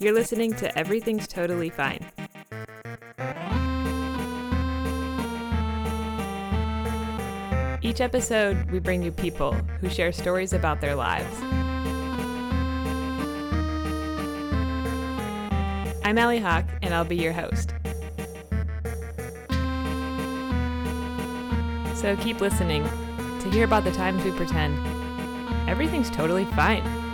You're listening to Everything's Totally Fine. Each episode, we bring you people who share stories about their lives. I'm Allie Hawk, and I'll be your host. So keep listening to hear about the times we pretend everything's totally fine.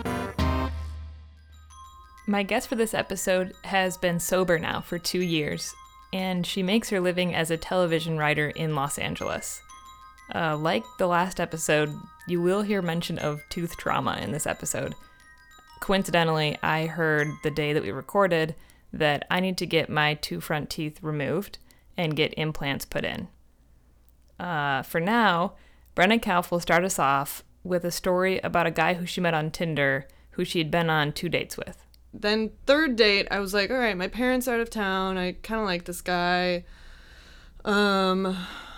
My guest for this episode has been sober now for two years, and she makes her living as a television writer in Los Angeles. Uh, like the last episode, you will hear mention of tooth trauma in this episode. Coincidentally, I heard the day that we recorded that I need to get my two front teeth removed and get implants put in. Uh, for now, Brenna Kauf will start us off with a story about a guy who she met on Tinder who she had been on two dates with. Then, third date, I was like, all right, my parents are out of town. I kind of like this guy. Um,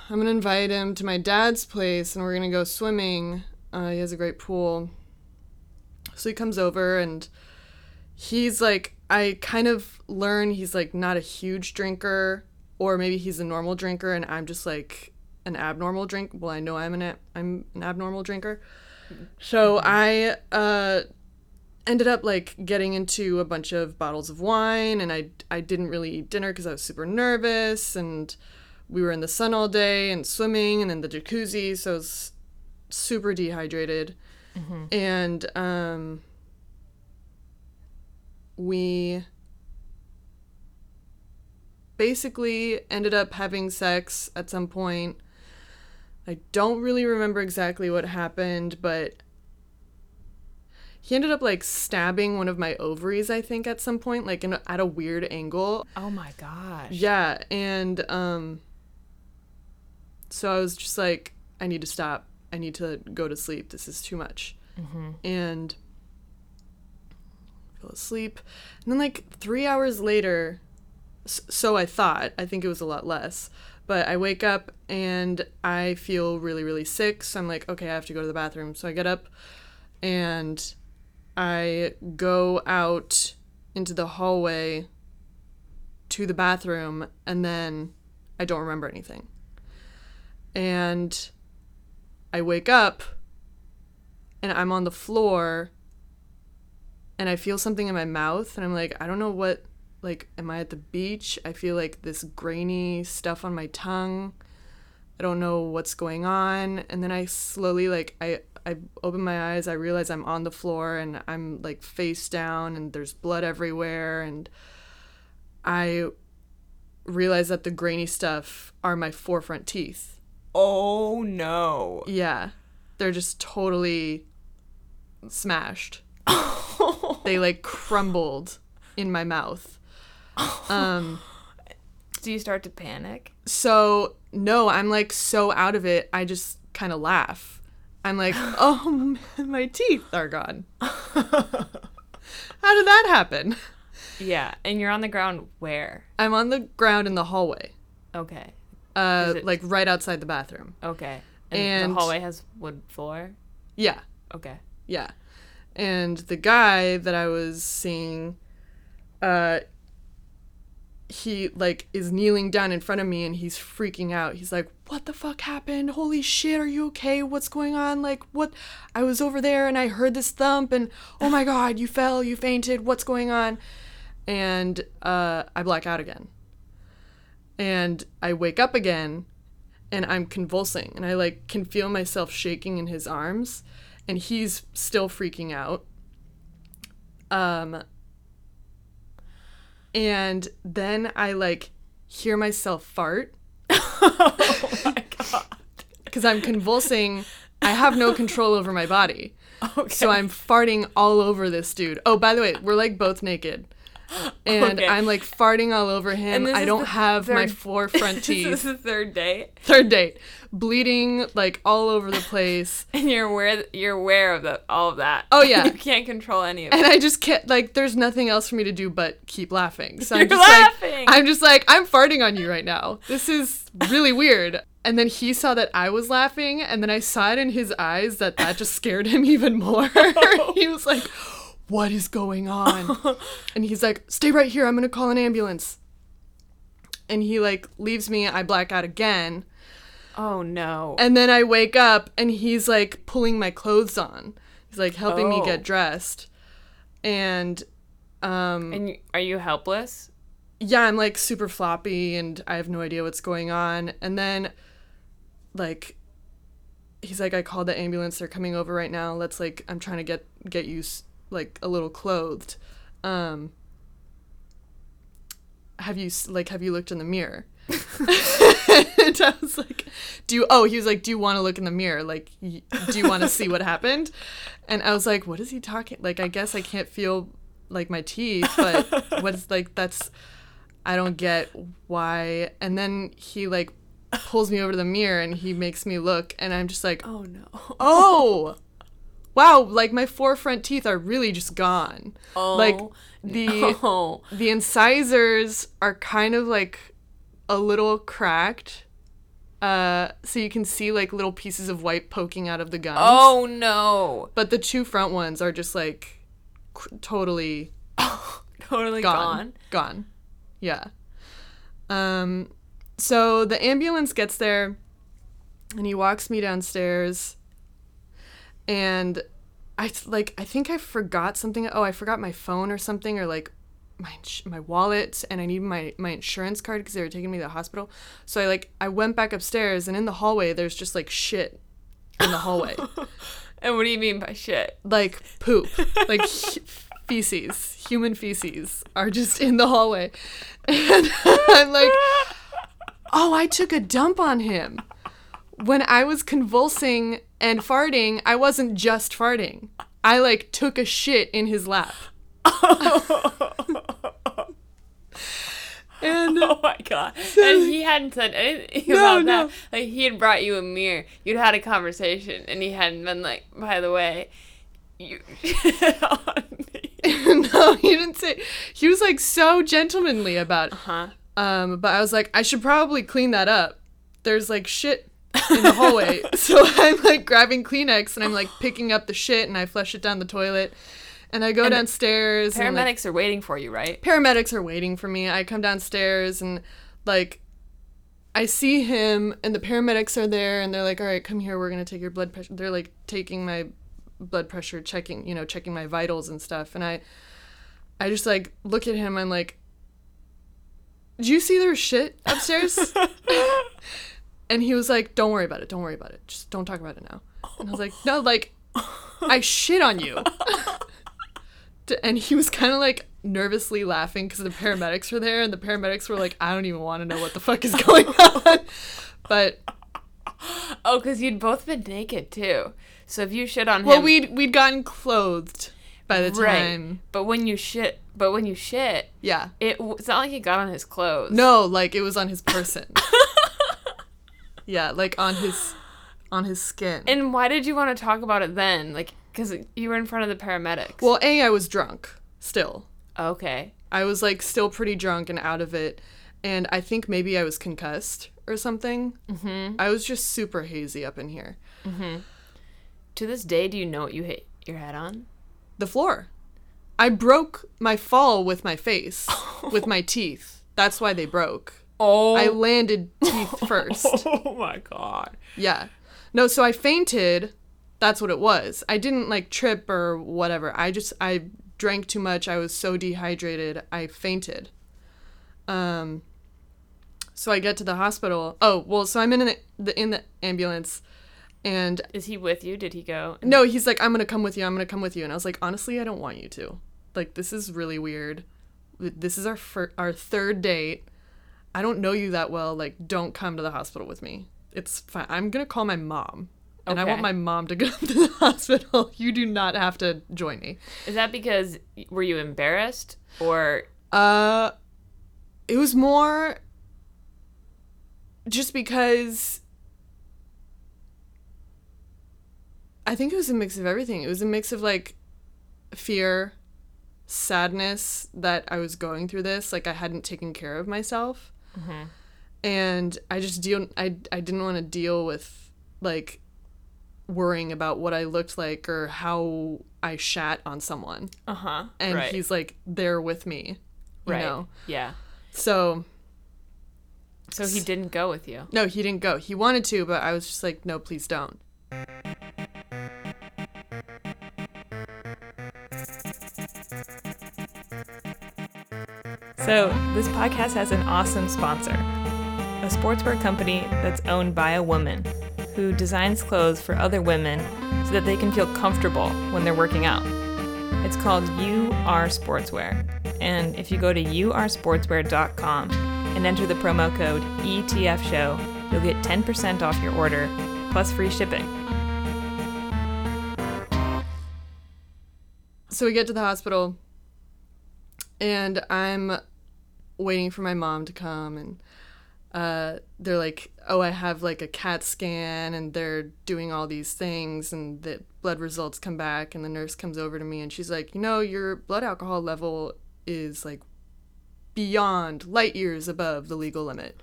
I'm gonna invite him to my dad's place and we're gonna go swimming. Uh, he has a great pool. So he comes over and he's like, I kind of learn he's like not a huge drinker, or maybe he's a normal drinker and I'm just like an abnormal drink. Well, I know I'm an a- I'm an abnormal drinker. So I uh, ended up like getting into a bunch of bottles of wine, and I I didn't really eat dinner because I was super nervous and we were in the sun all day and swimming and in the jacuzzi, so I was super dehydrated. And um, we basically ended up having sex at some point. I don't really remember exactly what happened, but he ended up like stabbing one of my ovaries, I think, at some point, like in a, at a weird angle. Oh my gosh. Yeah, and um so I was just like I need to stop. I need to go to sleep. This is too much. And fell asleep. And then like 3 hours later so I thought, I think it was a lot less, but I wake up and I feel really really sick. So I'm like, okay, I have to go to the bathroom. So I get up and I go out into the hallway to the bathroom and then I don't remember anything. And I wake up and I'm on the floor and I feel something in my mouth and I'm like, I don't know what like am I at the beach? I feel like this grainy stuff on my tongue. I don't know what's going on and then I slowly like I I open my eyes, I realize I'm on the floor and I'm like face down and there's blood everywhere and I realize that the grainy stuff are my four front teeth. Oh no. Yeah. They're just totally smashed. they like crumbled in my mouth. Um Do you start to panic? so no, I'm like so out of it. I just kind of laugh. I'm like, "Oh, man, my teeth are gone." How did that happen? Yeah, and you're on the ground where? I'm on the ground in the hallway. Okay. Uh it- like right outside the bathroom. Okay. And, And- the hallway has wood floor? Yeah. Okay. Yeah. And the guy that I was seeing, uh, he like is kneeling down in front of me and he's freaking out. He's like, "What the fuck happened? Holy shit, are you okay? What's going on? Like, what? I was over there and I heard this thump and oh my god, you fell, you fainted. What's going on?" And uh, I black out again. And I wake up again and I'm convulsing and I like can feel myself shaking in his arms and he's still freaking out. Um and then I like hear myself fart oh my god. cuz I'm convulsing. I have no control over my body. Okay. So I'm farting all over this dude. Oh, by the way, we're like both naked. And Okay. I'm like farting all over him. I don't have my four front teeth. this is the third date, Third date. Bleeding like all over the place. and you're aware you're aware of the, all of that. Oh, yeah. you can't control any of it. and I just can't like there's nothing else for me to do but keep laughing. So I'm just laughing. like I'm just like I'm farting on you right now. This is really weird. And then he saw that I was laughing and then I saw it in his eyes that that just scared him even more. he was like, what is going on? and he's like, stay right here. I'm going to call an ambulance. And he like leaves me. I black out again. Oh no. And then I wake up and he's like pulling my clothes on. He's like helping me Oh. get dressed. And um and you, are you helpless? yeah, I'm like super floppy and I have no idea what's going on. And then like he's like I called the ambulance. They're coming over right now. Let's like I'm trying to get get you like a little clothed. Um have you s- like have you looked in the mirror? and I was like, "Do you?" Oh, he was like, "Do you want to look in the mirror? Like, y- do you want to see what happened?" And I was like, "What is he talking? Like, I guess I can't feel like my teeth, but what's like that's I don't get why." And then he like pulls me over to the mirror and he makes me look, and I'm just like, Oh no. "Oh, wow! Like my four front teeth are really just gone. Oh. like the." Oh. the incisors are kind of like a little cracked uh so you can see like little pieces of white poking out of the gums Oh no. but the two front ones are just like cr- totally Totally gone gone. gone yeah um so the ambulance gets there and he walks me downstairs and i like i think i forgot something oh i forgot my phone or something or like my ins- my wallet and i need my my insurance card because they were taking me to the hospital so i like i went back upstairs and in the hallway there's just like shit in the hallway And what do you mean by shit? like poop, like feces, human feces are just in the hallway. And I'm like, oh, I took a dump on him. When I was convulsing and farting, I wasn't just farting. I like took a shit in his lap. and Oh my god. And he hadn't said anything No, about no. that. Like he had brought you a mirror. You'd had a conversation and he hadn't been like, by the way, you shit on me. no, he didn't say. He was like so gentlemanly about Uh huh. Um, but I was like, I should probably clean that up. There's like shit in the hallway. so I'm like grabbing Kleenex and I'm like picking up the shit and I flush it down the toilet. And I go And downstairs and like, Paramedics are waiting for you, right? paramedics are waiting for me. I come downstairs and like I see him and the paramedics are there and they're like, "All right, come here. We're going to take your blood pressure." They're like taking my blood pressure, checking, you know, checking my vitals and stuff. And I I just like look at him I'm like, "Do you see there's shit upstairs?" and he was like, "Don't worry about it. Don't worry about it. Just don't talk about it now." And I was like, "No, like I shit on you." And he was kind of like nervously laughing because the paramedics were there and the paramedics were like i don't even want to know what the fuck is going on but Oh, because you'd both been naked too. So if you shit on him, well we'd we'd gotten clothed by the right. time But when you shit, but when you shit, yeah it it's not like it got on his clothes. no like it was on his person yeah like on his on his skin And why did you want to talk about it then? Like, because you were in front of the paramedics. well a i was drunk still okay. i was like still pretty drunk and out of it and i think maybe i was concussed or something mm-hmm. i was just super hazy up in here To this day, do you know what you hit your head on? the floor. I broke my fall with my face, with my teeth. That's why they broke. Oh. I landed teeth first. oh my god. Yeah. No, so I fainted. That's what it was. I didn't like trip or whatever. I just I drank too much. I was so dehydrated. I fainted. Um so I get to the hospital. Oh, well, so I'm in the, the in the ambulance and Is he with you? Did he go? No, he's like, I'm gonna come with you. I'm gonna come with you. And I was like, honestly, I don't want you to. Like, this is really weird. This is our fir- our third date. I don't know you that well. Like, don't come to the hospital with me. It's fine. I'm gonna call my mom, and I want my mom to go to the hospital. You do not have to join me. Is that because were you embarrassed or Uh, it was more just because I think it was a mix of everything. It was a mix of like fear, sadness that I was going through this, like I hadn't taken care of myself. And I just deal I I didn't want to deal with like worrying about what I looked like or how I shat on someone. Uh huh. And right. he's like there with me. You right. know? Yeah. So So he didn't go with you. no, he didn't go. He wanted to, but I was just like, no, please don't. So, this podcast has an awesome sponsor a sportswear company that's owned by a woman who designs clothes for other women so that they can feel comfortable when they're working out. It's called UR Sportswear. And if you go to ursportswear.com and enter the promo code ETF Show, you'll get 10% off your order plus free shipping. So we get to the hospital, and I'm waiting for my mom to come, and uh, they're like, "Oh, I have like a CAT scan, and they're doing all these things, and the blood results come back." And the nurse comes over to me, and she's like, "You know, your blood alcohol level is like beyond light years above the legal limit."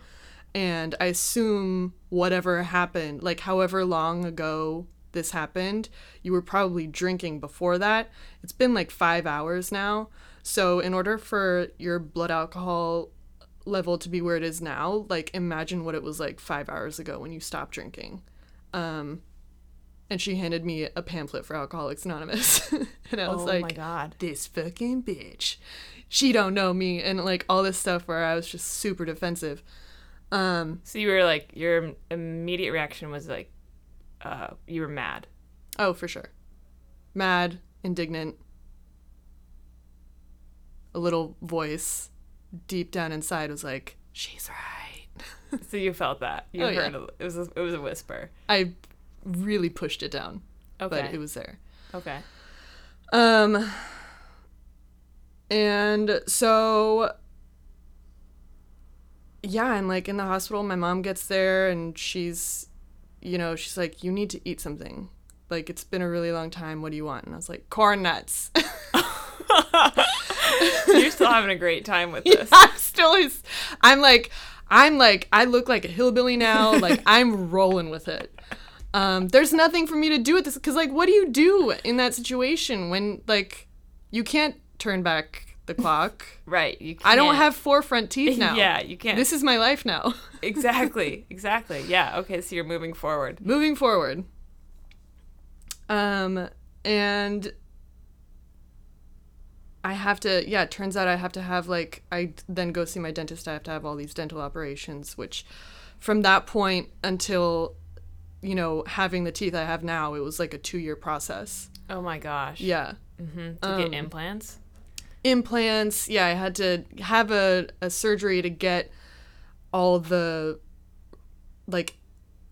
And I assume whatever happened, like however long ago this happened, you were probably drinking before that. It's been like five hours now. So, in order for your blood alcohol level to be where it is now, like imagine what it was like five hours ago when you stopped drinking. Um, and she handed me a pamphlet for Alcoholics Anonymous. and I was oh like, my god. this fucking bitch. She don't know me. And like all this stuff where I was just super defensive. Um, So you were like, your immediate reaction was like, uh, you were mad. Oh, for sure. Mad, indignant. A little voice deep down inside was like, "She's right." So you felt that. You Oh, yeah. heard a, it was a, it was a whisper. I really pushed it down, Okay. but it was there. okay. Um and so yeah, I'm like in the hospital, my mom gets there and she's you know, she's like, You need to eat something. Like it's been a really long time, what do you want? And I was like, Corn nuts. You're still having a great time with this. I'm still I'm like I'm like I look like a hillbilly now. Like I'm rolling with it. Um, there's nothing for me to do with this because like what do you do in that situation when like you can't turn back the clock? Right. You I don't can't- have four front teeth now. Yeah, you can't. This is my life now. exactly. Exactly. Yeah. Okay. So you're moving forward. Moving forward. Um and I have to yeah, it turns out I have to have like I then go see my dentist. I have to have all these dental operations, which from that point until you know, having the teeth I have now, it was like a 2-year process. Oh my gosh. Yeah. hmm To Um, get implants. Implants, yeah, I had to have a, a surgery to get all the like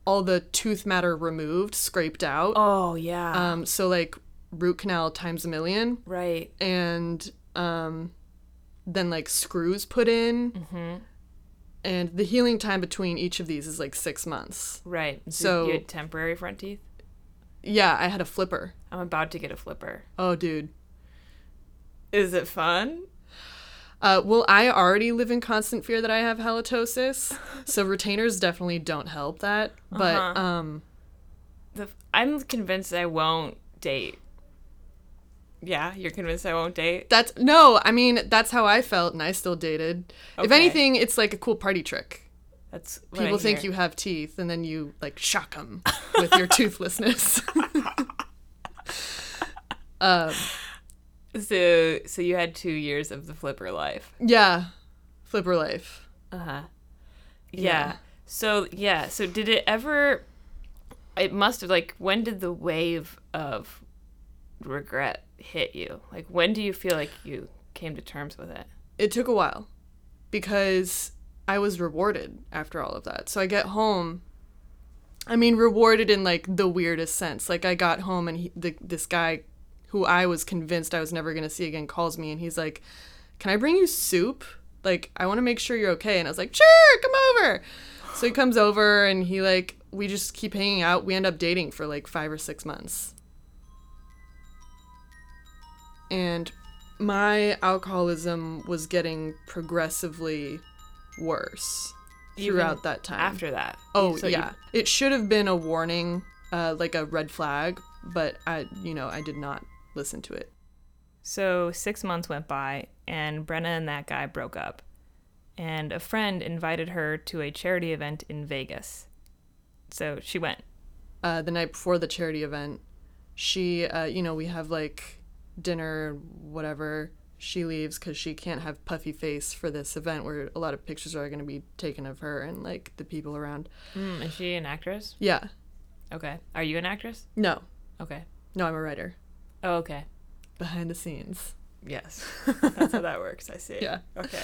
all the tooth matter removed, scraped out. Oh yeah. Um, so like root canal times a million, right. and um, then like screws put in, Mm-hmm. and the healing time between each of these is like six months. Right. So- you had temporary front teeth. Yeah, I had a flipper. I'm about to get a flipper. Oh, dude. Is it fun? Uh, well, I already live in constant fear that I have halitosis, so retainers definitely don't help that. But Uh-huh. um, The, I'm convinced I won't date. Yeah, you're convinced I won't date. that's no. I mean, that's how I felt, and I still dated. If anything, it's like a cool party trick. That's what I People think you have teeth, and then you like shock them with your toothlessness. um, So, so you had two years of the flipper life. yeah, flipper life. Uh huh. Yeah. Yeah. So yeah. So did it ever? It must have like. When did the wave of regret hit you? Like when do you feel like you came to terms with it? It took a while because I was rewarded after all of that. So I get home. I mean, rewarded in like the weirdest sense. Like I got home and he, the, this guy, who I was convinced I was never gonna see again, calls me and he's like, "Can I bring you soup? Like I want to make sure you're okay." And I was like, "Sure, come over." So he comes over and he like we just keep hanging out. We end up dating for like five or six months. And my alcoholism was getting progressively worse Even throughout that time. After that. oh So you- yeah, it should have been a warning uh, like a red flag, but I, you know, I did not listen to it. So six months went by, and Brenna and that guy broke up. And a friend invited her to a charity event in Vegas. So she went. Uh, the night before the charity event, she, uh, you know, we have like dinner, whatever. She leaves because she can't have puffy face for this event where a lot of pictures are going to be taken of her and like the people around. Mm, is she an actress? Yeah. Okay. Are you an actress? No. Okay. No, I'm a writer. Oh, okay. Behind the scenes. Yes. That's how that works. I see. Yeah. Okay.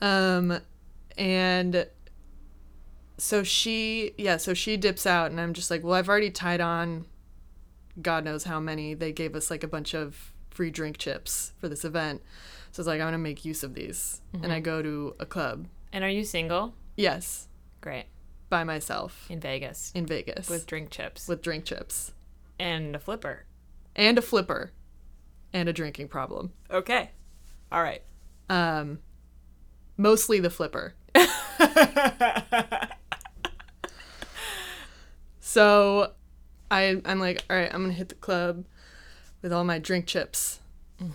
Um, and so she, yeah, so she dips out, and I'm just like, well, I've already tied on God knows how many. They gave us like a bunch of free drink chips for this event. So I was like, I'm to make use of these. And I go to a club. And are you single? Yes, Great. by myself In Vegas. in Vegas With drink chips. with drink chips and a flipper. and a flipper and a drinking problem. Okay. All right. Um, mostly the flipper. so I I'm like, all right, I'm gonna hit the club with all my drink chips.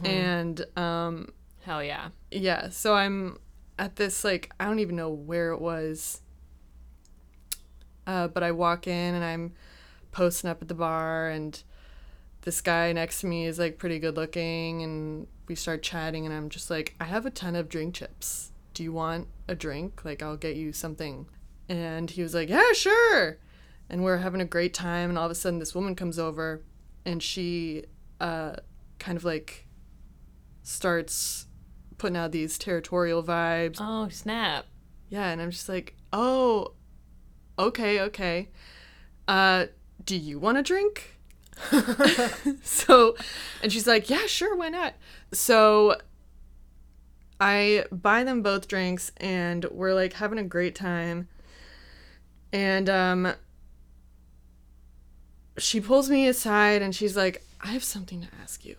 And um Hell yeah. yeah, so I'm at this like I don't even know where it was. Uh, but I walk in and I'm posting up at the bar and this guy next to me is like pretty good looking and we start chatting and I'm just like, I have a ton of drink chips. Do you want a drink? Like I'll get you something. And he was like, Yeah, sure. And we're having a great time and all of a sudden this woman comes over and she uh kind of like starts putting out these territorial vibes. Oh, snap. Yeah, and I'm just like, oh, okay, okay. Uh, do you want a drink? so, and she's like, yeah, sure, why not? So, I buy them both drinks, and we're like having a great time. And um, she pulls me aside, and she's like, I have something to ask you.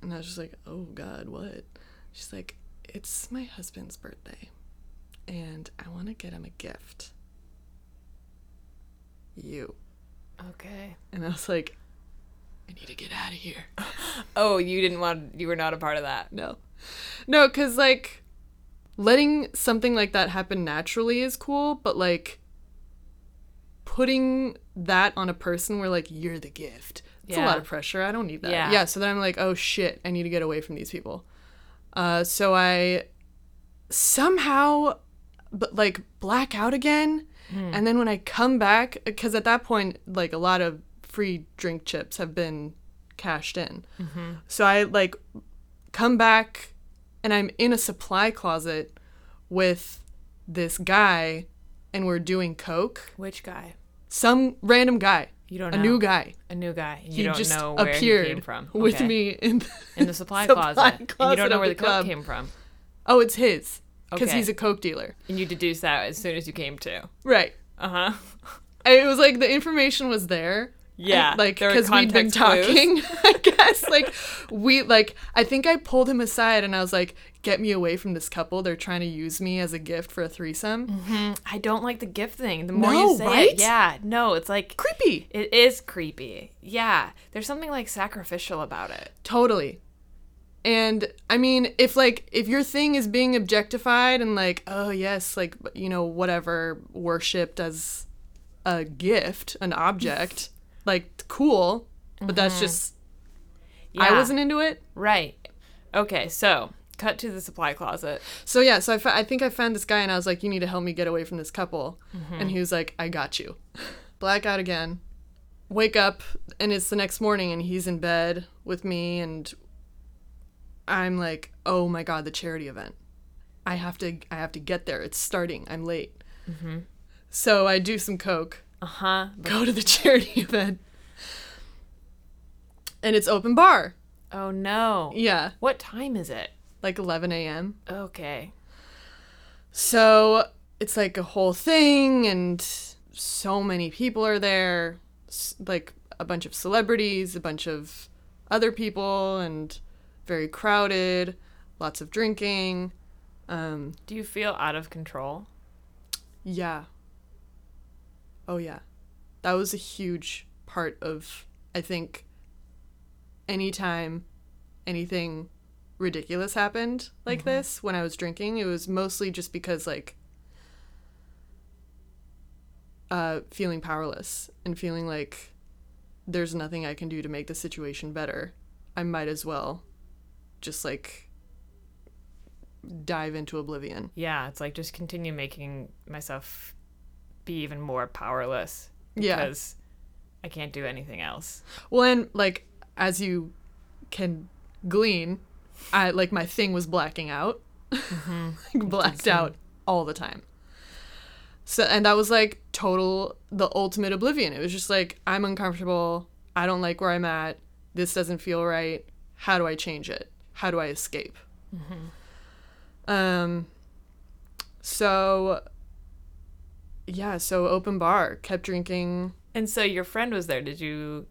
And I was just like, oh God, what? She's like, it's my husband's birthday and I want to get him a gift. You. Okay. And I was like, I need to get out of here. Oh, you didn't want, you were not a part of that. No. No, because, like, letting something like that happen naturally is cool, but, like, putting that on a person where, like, you're the gift, it's a lot of pressure. I don't need that. Yeah. Yeah. So then I'm like, oh shit, I need to get away from these people. Uh, so I somehow, but like, black out again. And then when I come back, because at that point, like, a lot of free drink chips have been cashed in. So I like come back and I'm in a supply closet with this guy and we're doing coke. Which guy? Some random guy. You don't a know. new guy. A new guy. You He don't just know where appeared he came from. with me in the, in the supply, supply closet. and you don't know where the the coke came from. Oh, it's his. Because Okay. he's a coke dealer. And you deduce that as soon as you came to. Right. Uh huh. It was like the information was there. Yeah. like because we'd been clues. talking i guess like we like i think i pulled him aside and i was like get me away from this couple they're trying to use me as a gift for a threesome mm-hmm. I don't like the gift thing. The more No, you say right? it, yeah, no, it's like creepy it is creepy. Yeah, there's something like sacrificial about it. totally and i mean if like if your thing is being objectified and like oh yes like you know whatever worshipped as a gift an object like cool but that's mm-hmm. just i wasn't into it right. Okay, so cut to the supply closet. So yeah, so I, fa- I think I found this guy and I was like, you need to help me get away from this couple. Mm-hmm. And he was like, I got you. Blackout again. Wake up and it's the next morning and he's in bed with me and I'm like, oh my god, the charity event. I have to I have to get there. It's starting. I'm late. Mm-hmm. So I do some coke, Uh huh. go to the charity event, and it's open bar. Oh no. Yeah, What time is it? like 11 a.m. Okay. So it's like a whole thing, and so many people are there, like a bunch of celebrities, a bunch of other people, and very crowded, lots of drinking. Um, Do you feel out of control? yeah. Oh, yeah. That was a huge part of I think anytime anything ridiculous happened like this when I was drinking, it was mostly just because like uh feeling powerless and feeling like there's nothing I can do to make the situation better. I might as well just like dive into oblivion. Yeah, it's like just continue making myself be even more powerless Yeah. because I can't do anything else. Well, and like as you can glean, I like my thing was blacking out, like blacked out all the time. So and that was like total the ultimate oblivion. It was just like I'm uncomfortable. I don't like where I'm at. This doesn't feel right. How do I change it? How do I escape? Um. So. Yeah. So open bar. Kept drinking. And so your friend was there. Did you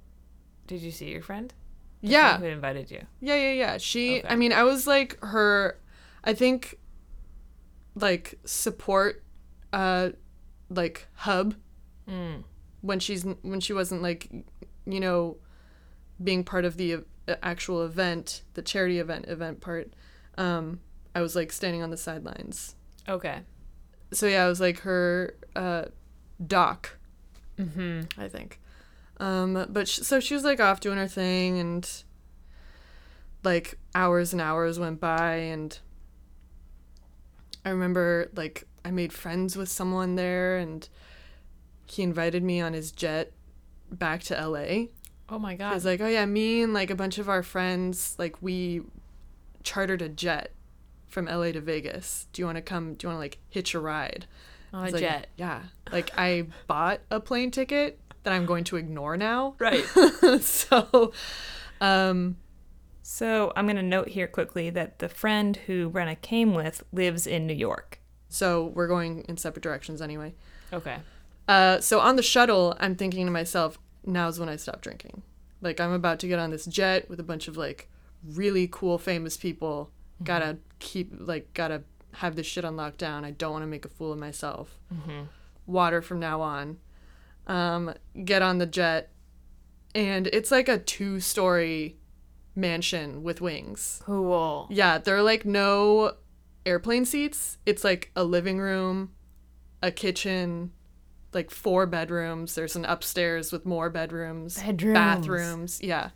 did you see your friend? The Yeah. friend Who invited you? Yeah, yeah, yeah. She, Okay. I mean, I was like her, I think, like support, uh, like hub Mm. when she's when she wasn't like, you know, being part of the actual event, the charity event event part. Um, I was like standing on the sidelines. Okay. So yeah, I was like her uh, doc, Mm-hmm. I think. Um, but sh- so she was like off doing her thing, and like hours and hours went by, and I remember like I made friends with someone there, and he invited me on his jet back to LA. Oh my god. was like, oh yeah, me and like a bunch of our friends, like we chartered a jet from LA to Vegas. Do you want to come? Do you want to like hitch a ride? On I a was like, jet. Yeah. Like I bought a plane ticket that I'm going to ignore now. Right. so um So I'm gonna note here quickly that the friend who Brenna came with lives in New York. so we're going in separate directions anyway. Okay. Uh so on the shuttle, I'm thinking to myself, now's when I stop drinking. Like I'm about to get on this jet with a bunch of like really cool famous people. Gotta keep like gotta have this shit on lockdown. I don't want to make a fool of myself. Mm-hmm. water from now on. Um, get on the jet, and it's like a two story mansion with wings. Cool. Yeah, there are like no airplane seats. It's like a living room, a kitchen, like four bedrooms. There's an upstairs with more bedrooms, Bedrooms. bathrooms. Yeah.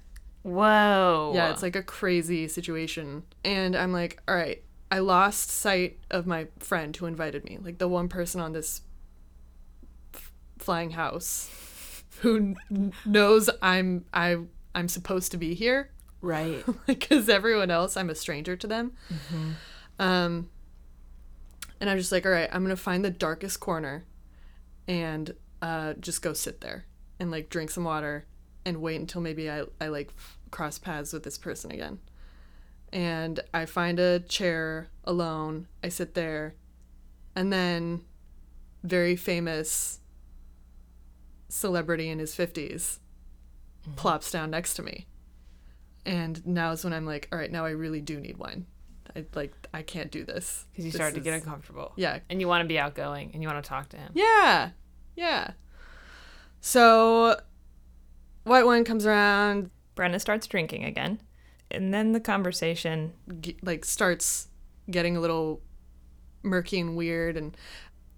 Whoa. Yeah, it's like a crazy situation. And I'm like, all right, I lost sight of my friend who invited me, like the one person on this f- flying house who n- knows I'm I I'm supposed to be here right. because everyone else I'm a stranger to them. Um and I'm just like, all right, I'm going to find the darkest corner and uh just go sit there and like drink some water and wait until maybe I I like cross paths with this person again. And I find a chair alone. I sit there. And then very famous celebrity in his 50s mm-hmm. plops down next to me. And now is when I'm like, all right, now I really do need wine. I like I can't do this. Because you This started to get uncomfortable. Yeah. And you want to be outgoing and you want to talk to him. Yeah. Yeah. So white wine comes around, Brenna starts drinking again. And then the conversation like starts getting a little murky and weird and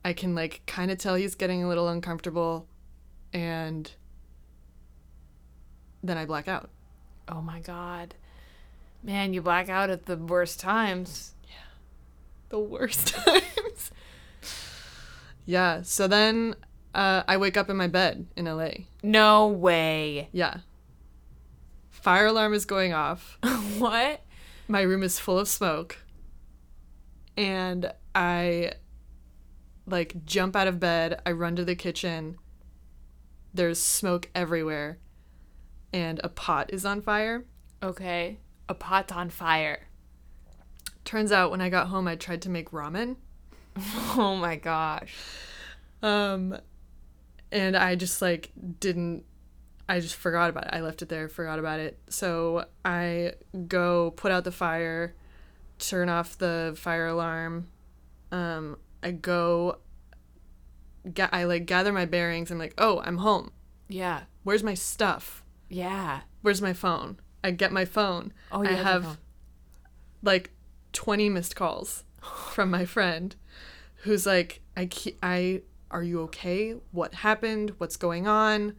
I can like kind of tell he's getting a little uncomfortable and then I black out. Oh my god. Man, you black out at the worst times. Yeah. The worst times. yeah, so then uh, I wake up in my bed in LA. No way. Yeah. Fire alarm is going off. what? My room is full of smoke. And I like jump out of bed, I run to the kitchen. There's smoke everywhere. And a pot is on fire. Okay. A pot's on fire. Turns out when I got home I tried to make ramen. Oh my gosh. Um and I just like didn't I just forgot about it. I left it there, forgot about it. So I go put out the fire, turn off the fire alarm. Um I go ga- I like gather my bearings. I'm like, "Oh, I'm home. Yeah. Where's my stuff? Yeah. Where's my phone? I get my phone. Oh, yeah. I have have phone. like 20 missed calls from my friend who's like I ke- I are you okay? What happened? What's going on?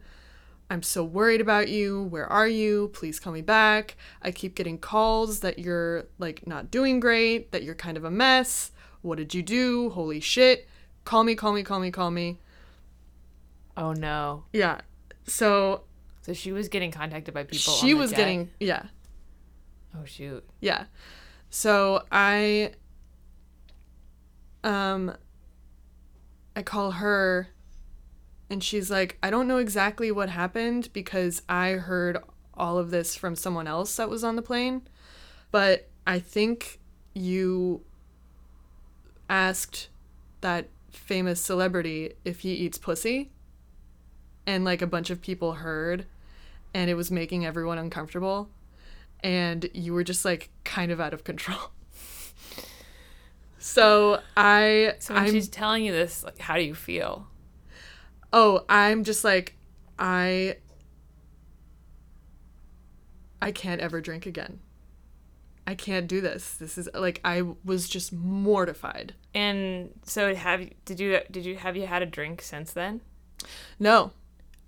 I'm so worried about you. Where are you? Please call me back. I keep getting calls that you're like not doing great, that you're kind of a mess. What did you do? Holy shit. Call me, call me, call me, call me. Oh no. Yeah. So So she was getting contacted by people. on she was jet? getting yeah. Oh shoot. Yeah. So I um I call her and she's like, I don't know exactly what happened because I heard all of this from someone else that was on the plane, but I think you asked that famous celebrity if he eats pussy and like a bunch of people heard and it was making everyone uncomfortable and you were just like kind of out of control. so I So when I'm she's telling you this, like, how do you feel? Oh, I'm just like I I can't ever drink again. I can't do this. This is like I was just mortified. And so have you- did you did you have you had a drink since then? No,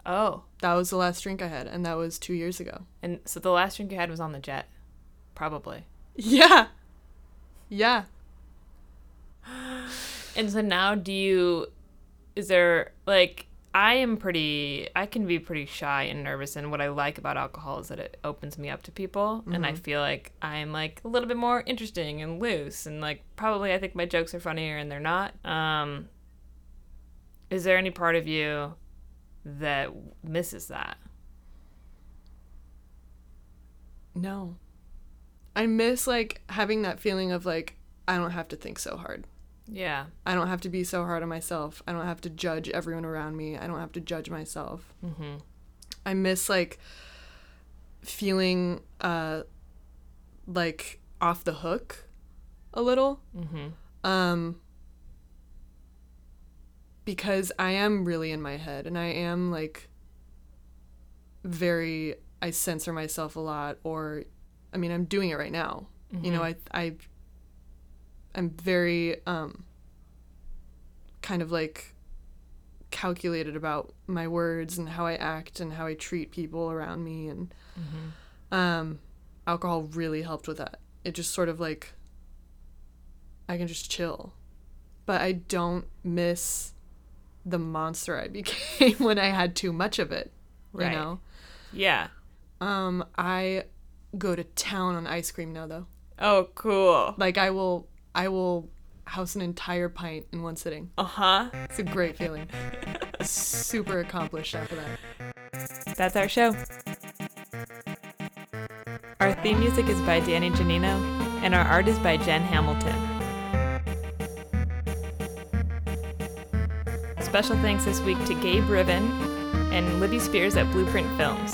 Oh. that was the last drink I had and that was 2 years ago. And so the last drink you had was on the jet. Probably. Yeah. Yeah. And so now do you is there like I am pretty I can be pretty shy and nervous and what I like about alcohol is that it opens me up to people and I feel like I'm like a little bit more interesting and loose and like probably I think my jokes are funnier and they're not. Um is there any part of you that misses that? No. I miss like having that feeling of like I don't have to think so hard. Yeah. I don't have to be so hard on myself. I don't have to judge everyone around me. I don't have to judge myself. Mhm. I miss like feeling uh like off the hook a little. Mhm. Um because I am really in my head and I am like very I censor myself a lot or I mean I'm doing it right now. You know, I I I'm very um kind of like calculated about my words and how I act and how I treat people around me and um alcohol really helped with that. It just sort of like I can just chill. But I don't miss the monster I became when I had too much of it. Right. You know? Yeah. Um I go to town on ice cream now though. Oh, cool. Like I will I will house an entire pint in one sitting. Uh-huh. It's a great feeling. Super accomplished after that. That's our show. Our theme music is by Danny Janino, and our art is by Jen Hamilton. Special thanks this week to Gabe Riven and Libby Spears at Blueprint Films.